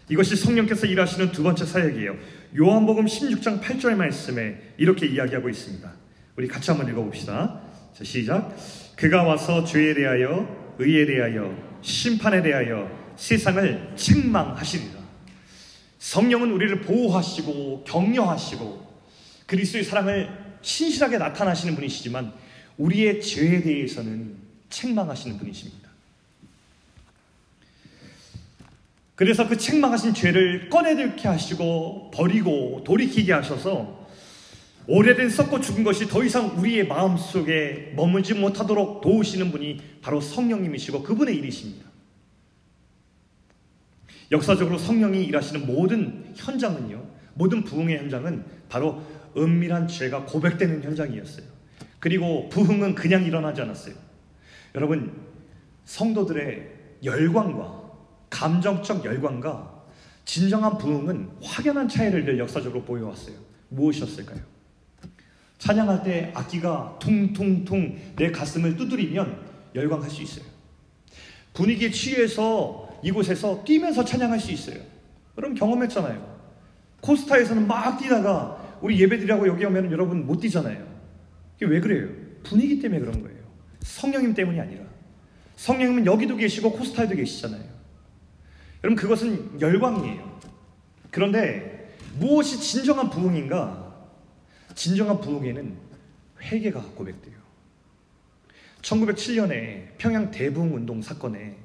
이것이 성령께서 일하시는 두 번째 사역이에요. 요한복음 16장 8절 말씀에 이렇게 이야기하고 있습니다. 우리 같이 한번 읽어봅시다. 자, 시작. 그가 와서 죄에 대하여, 의에 대하여, 심판에 대하여 세상을 책망하시리라. 성령은 우리를 보호하시고 격려하시고 그리스도의 사랑을 신실하게 나타나시는 분이시지만 우리의 죄에 대해서는 책망하시는 분이십니다. 그래서 그 책망하신 죄를 꺼내들게 하시고 버리고 돌이키게 하셔서 오래된 썩고 죽은 것이 더 이상 우리의 마음 속에 머물지 못하도록 도우시는 분이 바로 성령님이시고 그분의 일이십니다. 역사적으로 성령이 일하시는 모든 현장은요, 모든 부흥의 현장은 바로 은밀한 죄가 고백되는 현장이었어요. 그리고 부흥은 그냥 일어나지 않았어요. 여러분, 성도들의 열광과 감정적 열광과 진정한 부흥은 확연한 차이를 늘 역사적으로 보여왔어요. 무엇이었을까요? 찬양할 때 악기가 퉁퉁퉁 내 가슴을 두드리면 열광할 수 있어요. 분위기에 취해서 이곳에서 뛰면서 찬양할 수 있어요. 여러분 경험했잖아요. 코스타에서는 막 뛰다가 우리 예배드리라고 여기 오면 여러분 못 뛰잖아요. 이게 왜 그래요? 분위기 때문에 그런 거예요. 성령님 때문이 아니라. 성령님은 여기도 계시고 코스타에도 계시잖아요. 여러분 그것은 열광이에요. 그런데 무엇이 진정한 부흥인가? 진정한 부흥에는 회개가 고백돼요. 1907년에 평양 대부흥 운동 사건에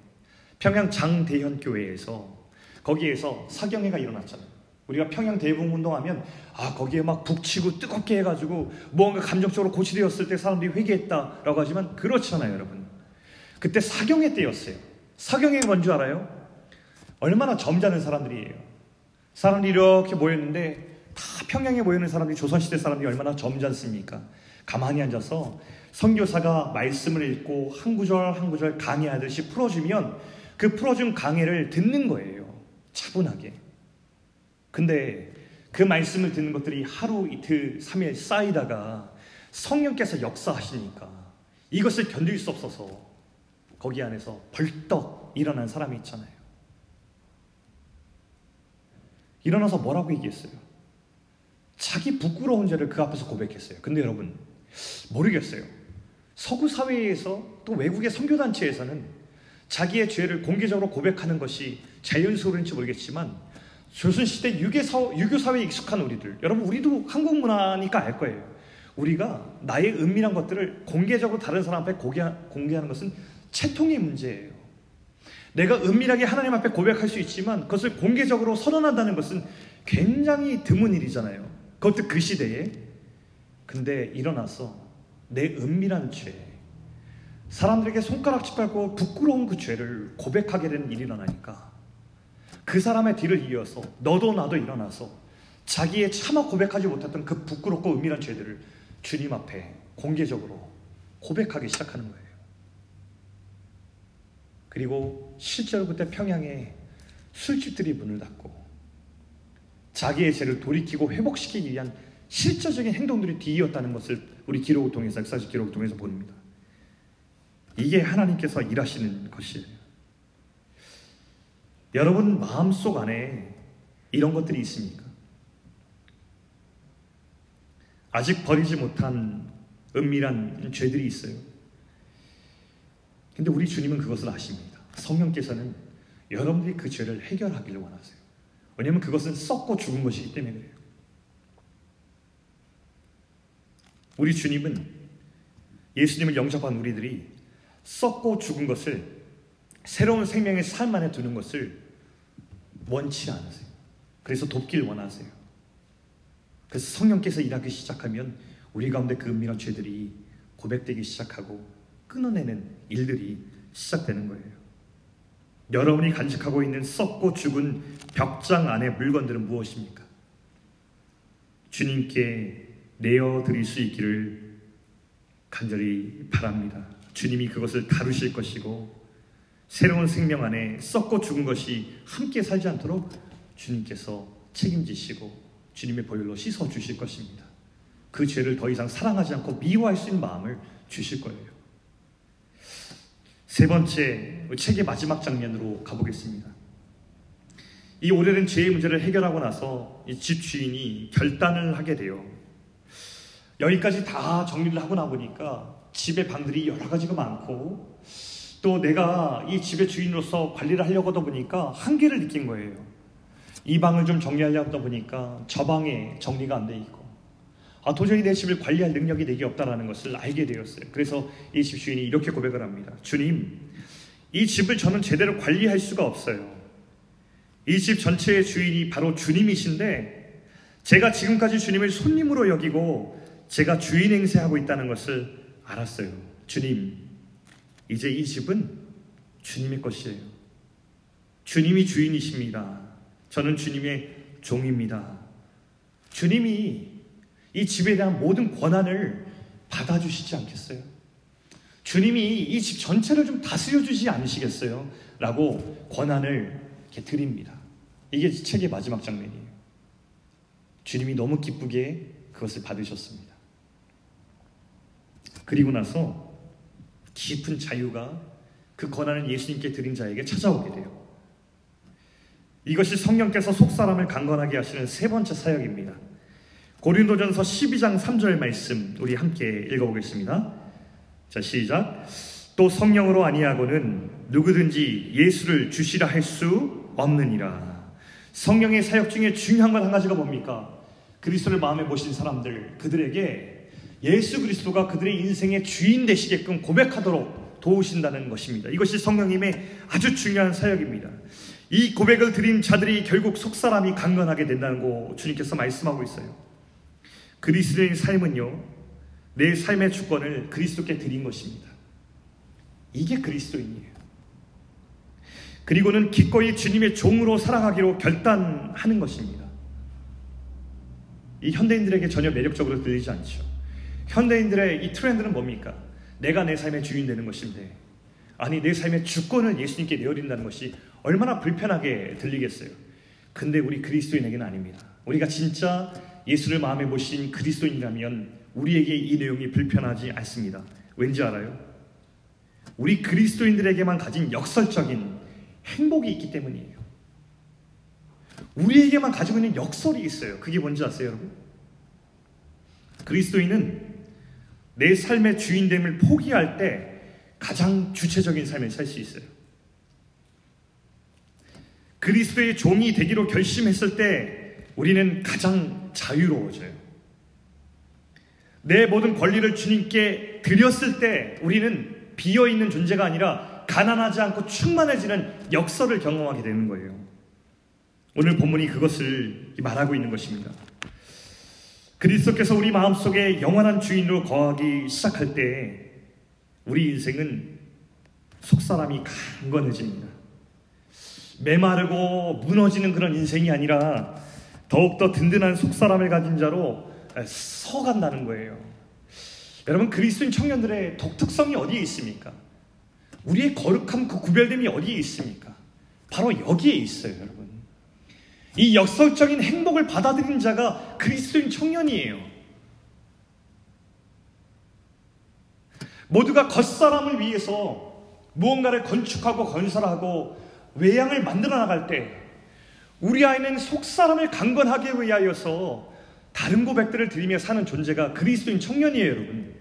평양 장대현 교회에서 거기에서 사경회가 일어났잖아요. 우리가 평양 대부흥 운동하면 아 거기에 막 북치고 뜨겁게 해가지고 뭔가 감정적으로 고치되었을 때 사람들이 회개했다라고 하지만 그렇잖아요, 여러분. 그때 사경회 때였어요. 사경회가 뭔지 알아요? 얼마나 점잖은 사람들이에요. 사람들이 이렇게 모였는데 다 평양에 모여있는 사람들이 조선시대 사람들이 얼마나 점잖습니까? 가만히 앉아서 선교사가 말씀을 읽고 한 구절 한 구절 강의하듯이 풀어주면 그 풀어준 강의를 듣는 거예요. 차분하게. 근데 그 말씀을 듣는 것들이 하루 이틀 3일 쌓이다가 성령께서 역사하시니까 이것을 견딜 수 없어서 거기 안에서 벌떡 일어난 사람이 있잖아요. 일어나서 뭐라고 얘기했어요? 자기 부끄러운 죄를 그 앞에서 고백했어요. 근데 여러분, 모르겠어요. 서구 사회에서 또 외국의 선교단체에서는 자기의 죄를 공개적으로 고백하는 것이 자연스러운지 모르겠지만 조선시대 유교사, 유교사회에 익숙한 우리들, 여러분, 우리도 한국 문화니까 알 거예요. 우리가 나의 은밀한 것들을 공개적으로 다른 사람 앞에 공개하는 것은 채통의 문제예요. 내가 은밀하게 하나님 앞에 고백할 수 있지만 그것을 공개적으로 선언한다는 것은 굉장히 드문 일이잖아요. 그것도 그 시대에. 근데 일어나서 내 은밀한 죄, 사람들에게 손가락질 빨고 부끄러운 그 죄를 고백하게 되는 일이 일어나니까 그 사람의 뒤를 이어서 너도 나도 일어나서 자기의 차마 고백하지 못했던 그 부끄럽고 은밀한 죄들을 주님 앞에 공개적으로 고백하기 시작하는 거예요. 그리고 실제로 그때 평양에 술집들이 문을 닫고 자기의 죄를 돌이키고 회복시키기 위한 실제적인 행동들이 뒤이었다는 것을 우리 기록을 통해서 역사적 기록을 통해서 보입니다. 이게 하나님께서 일하시는 것이에요. 여러분 마음속 안에 이런 것들이 있습니까? 아직 버리지 못한 은밀한 죄들이 있어요. 근데 우리 주님은 그것을 아십니다. 성령께서는 여러분들이 그 죄를 해결하기를 원하세요. 왜냐하면 그것은 썩고 죽은 것이기 때문에 그래요. 우리 주님은 예수님을 영접한 우리들이 썩고 죽은 것을 새로운 생명의 삶 안에 두는 것을 원치 않으세요. 그래서 돕길 원하세요. 그래서 성령께서 일하기 시작하면 우리 가운데 그 은밀한 죄들이 고백되기 시작하고 끊어내는 일들이 시작되는 거예요. 여러분이 간직하고 있는 썩고 죽은 벽장 안의 물건들은 무엇입니까? 주님께 내어 드릴 수 있기를 간절히 바랍니다. 주님이 그것을 다루실 것이고 새로운 생명 안에 썩고 죽은 것이 함께 살지 않도록 주님께서 책임지시고 주님의 보혈로 씻어 주실 것입니다. 그 죄를 더 이상 사랑하지 않고 미워할 수 있는 마음을 주실 거예요. 세 번째, 책의 마지막 장면으로 가보겠습니다. 이 오래된 죄의 문제를 해결하고 나서 이 집 주인이 결단을 하게 돼요. 여기까지 다 정리를 하고 나보니까 집의 방들이 여러 가지가 많고 또 내가 이 집의 주인으로서 관리를 하려고 하다 보니까 한계를 느낀 거예요. 이 방을 좀 정리하려고 하다 보니까 저 방에 정리가 안 돼 있고 아, 도저히 내 집을 관리할 능력이 내게 없다라는 것을 알게 되었어요. 그래서 이 집 주인이 이렇게 고백을 합니다. 주님, 이 집을 저는 제대로 관리할 수가 없어요. 이 집 전체의 주인이 바로 주님이신데 제가 지금까지 주님을 손님으로 여기고 제가 주인 행세하고 있다는 것을 알았어요. 주님, 이제 이 집은 주님의 것이에요. 주님이 주인이십니다. 저는 주님의 종입니다. 주님이 이 집에 대한 모든 권한을 받아주시지 않겠어요? 주님이 이 집 전체를 좀 다스려 주지 않으시겠어요? 라고 권한을 드립니다. 이게 책의 마지막 장면이에요. 주님이 너무 기쁘게 그것을 받으셨습니다. 그리고 나서 깊은 자유가 그 권한을 예수님께 드린 자에게 찾아오게 돼요. 이것이 성령께서 속사람을 강건하게 하시는 세 번째 사역입니다. 고린도전서 12장 3절 말씀 우리 함께 읽어보겠습니다. 자 시작. 또 성령으로 아니하고는 누구든지 예수를 주시라 할 수 없느니라. 성령의 사역 중에 중요한 건 한 가지가 뭡니까? 그리스도를 마음에 모신 사람들 그들에게 예수 그리스도가 그들의 인생의 주인 되시게끔 고백하도록 도우신다는 것입니다. 이것이 성령님의 아주 중요한 사역입니다. 이 고백을 드린 자들이 결국 속사람이 강건하게 된다는 거 주님께서 말씀하고 있어요. 그리스도의 삶은요, 내 삶의 주권을 그리스도께 드린 것입니다. 이게 그리스도인이에요. 그리고는 기꺼이 주님의 종으로 살아가기로 결단하는 것입니다. 이 현대인들에게 전혀 매력적으로 들리지 않죠. 현대인들의 이 트렌드는 뭡니까? 내가 내 삶의 주인 되는 것인데, 아니, 내 삶의 주권을 예수님께 내어린다는 것이 얼마나 불편하게 들리겠어요. 근데 우리 그리스도인에게는 아닙니다. 우리가 진짜 예수를 마음에 모신 그리스도인이라면 우리에게 이 내용이 불편하지 않습니다. 왠지 알아요? 우리 그리스도인들에게만 가진 역설적인 행복이 있기 때문이에요. 우리에게만 가지고 있는 역설이 있어요. 그게 뭔지 아세요, 여러분? 그리스도인은 내 삶의 주인됨을 포기할 때 가장 주체적인 삶을 살 수 있어요. 그리스도의 종이 되기로 결심했을 때 우리는 가장 자유로워져요. 내 모든 권리를 주님께 드렸을 때 우리는 비어 있는 존재가 아니라 가난하지 않고 충만해지는 역설을 경험하게 되는 거예요. 오늘 본문이 그것을 말하고 있는 것입니다. 그리스도께서 우리 마음속에 영원한 주인으로 거하기 시작할 때 우리 인생은 속사람이 강건해집니다. 메마르고 무너지는 그런 인생이 아니라 더욱더 든든한 속사람을 가진 자로 서간다는 거예요. 여러분 그리스도인 청년들의 독특성이 어디에 있습니까? 우리의 거룩함 그 구별됨이 어디에 있습니까? 바로 여기에 있어요, 여러분. 이 역설적인 행복을 받아들인 자가 그리스도인 청년이에요. 모두가 겉사람을 위해서 무언가를 건축하고 건설하고 외양을 만들어 나갈 때 우리 아이는 속사람을 강건하게 위하여서 다른 고백들을 드리며 사는 존재가 그리스도인 청년이에요, 여러분.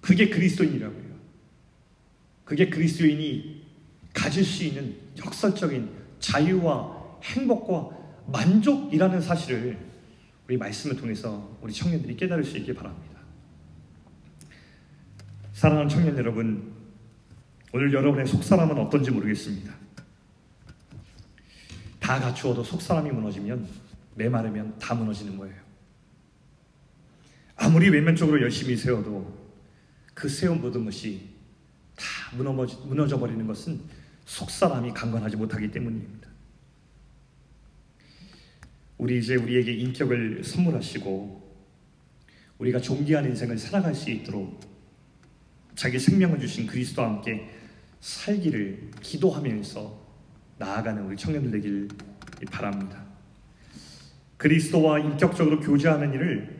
그게 그리스도인이라고요. 그게 그리스도인이 가질 수 있는 역설적인 자유와 행복과 만족이라는 사실을 우리 말씀을 통해서 우리 청년들이 깨달을 수 있길 바랍니다. 사랑하는 청년 여러분, 오늘 여러분의 속사람은 어떤지 모르겠습니다. 다 갖추어도 속사람이 무너지면 메마르면 다 무너지는 거예요. 아무리 외면적으로 열심히 세워도 그 세운 모든 것이 다 무너져 버리는 것은 속사람이 강건하지 못하기 때문입니다. 우리 이제 우리에게 인격을 선물하시고 우리가 존귀한 인생을 살아갈 수 있도록 자기 생명을 주신 그리스도와 함께 살기를 기도하면서 나아가는 우리 청년들 되길 바랍니다. 그리스도와 인격적으로 교제하는 일을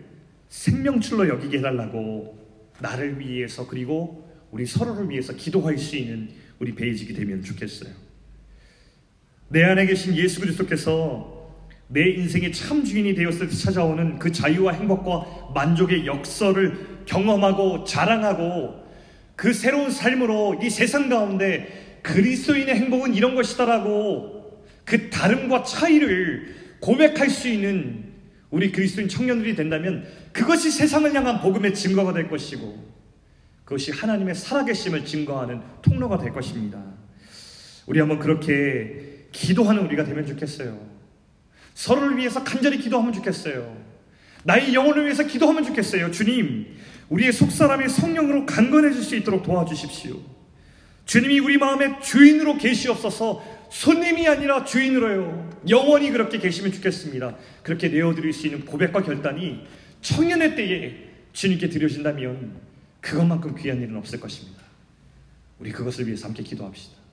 생명줄로 여기게 해달라고 나를 위해서 그리고 우리 서로를 위해서 기도할 수 있는 우리 베이직이 되면 좋겠어요. 내 안에 계신 예수 그리스도께서 내 인생의 참 주인이 되었을 때 찾아오는 그 자유와 행복과 만족의 역설을 경험하고 자랑하고 그 새로운 삶으로 이 세상 가운데 그리스도인의 행복은 이런 것이다라고 그 다름과 차이를 고백할 수 있는 우리 그리스도인 청년들이 된다면 그것이 세상을 향한 복음의 증거가 될 것이고 그것이 하나님의 살아계심을 증거하는 통로가 될 것입니다. 우리 한번 그렇게 기도하는 우리가 되면 좋겠어요. 서로를 위해서 간절히 기도하면 좋겠어요. 나의 영혼을 위해서 기도하면 좋겠어요. 주님, 우리의 속사람이 성령으로 강건해질 수 있도록 도와주십시오. 주님이 우리 마음의 주인으로 계시옵소서 손님이 아니라 주인으로요. 영원히 그렇게 계시면 좋겠습니다. 그렇게 내어드릴 수 있는 고백과 결단이 청년의 때에 주님께 드려진다면 그것만큼 귀한 일은 없을 것입니다. 우리 그것을 위해서 함께 기도합시다.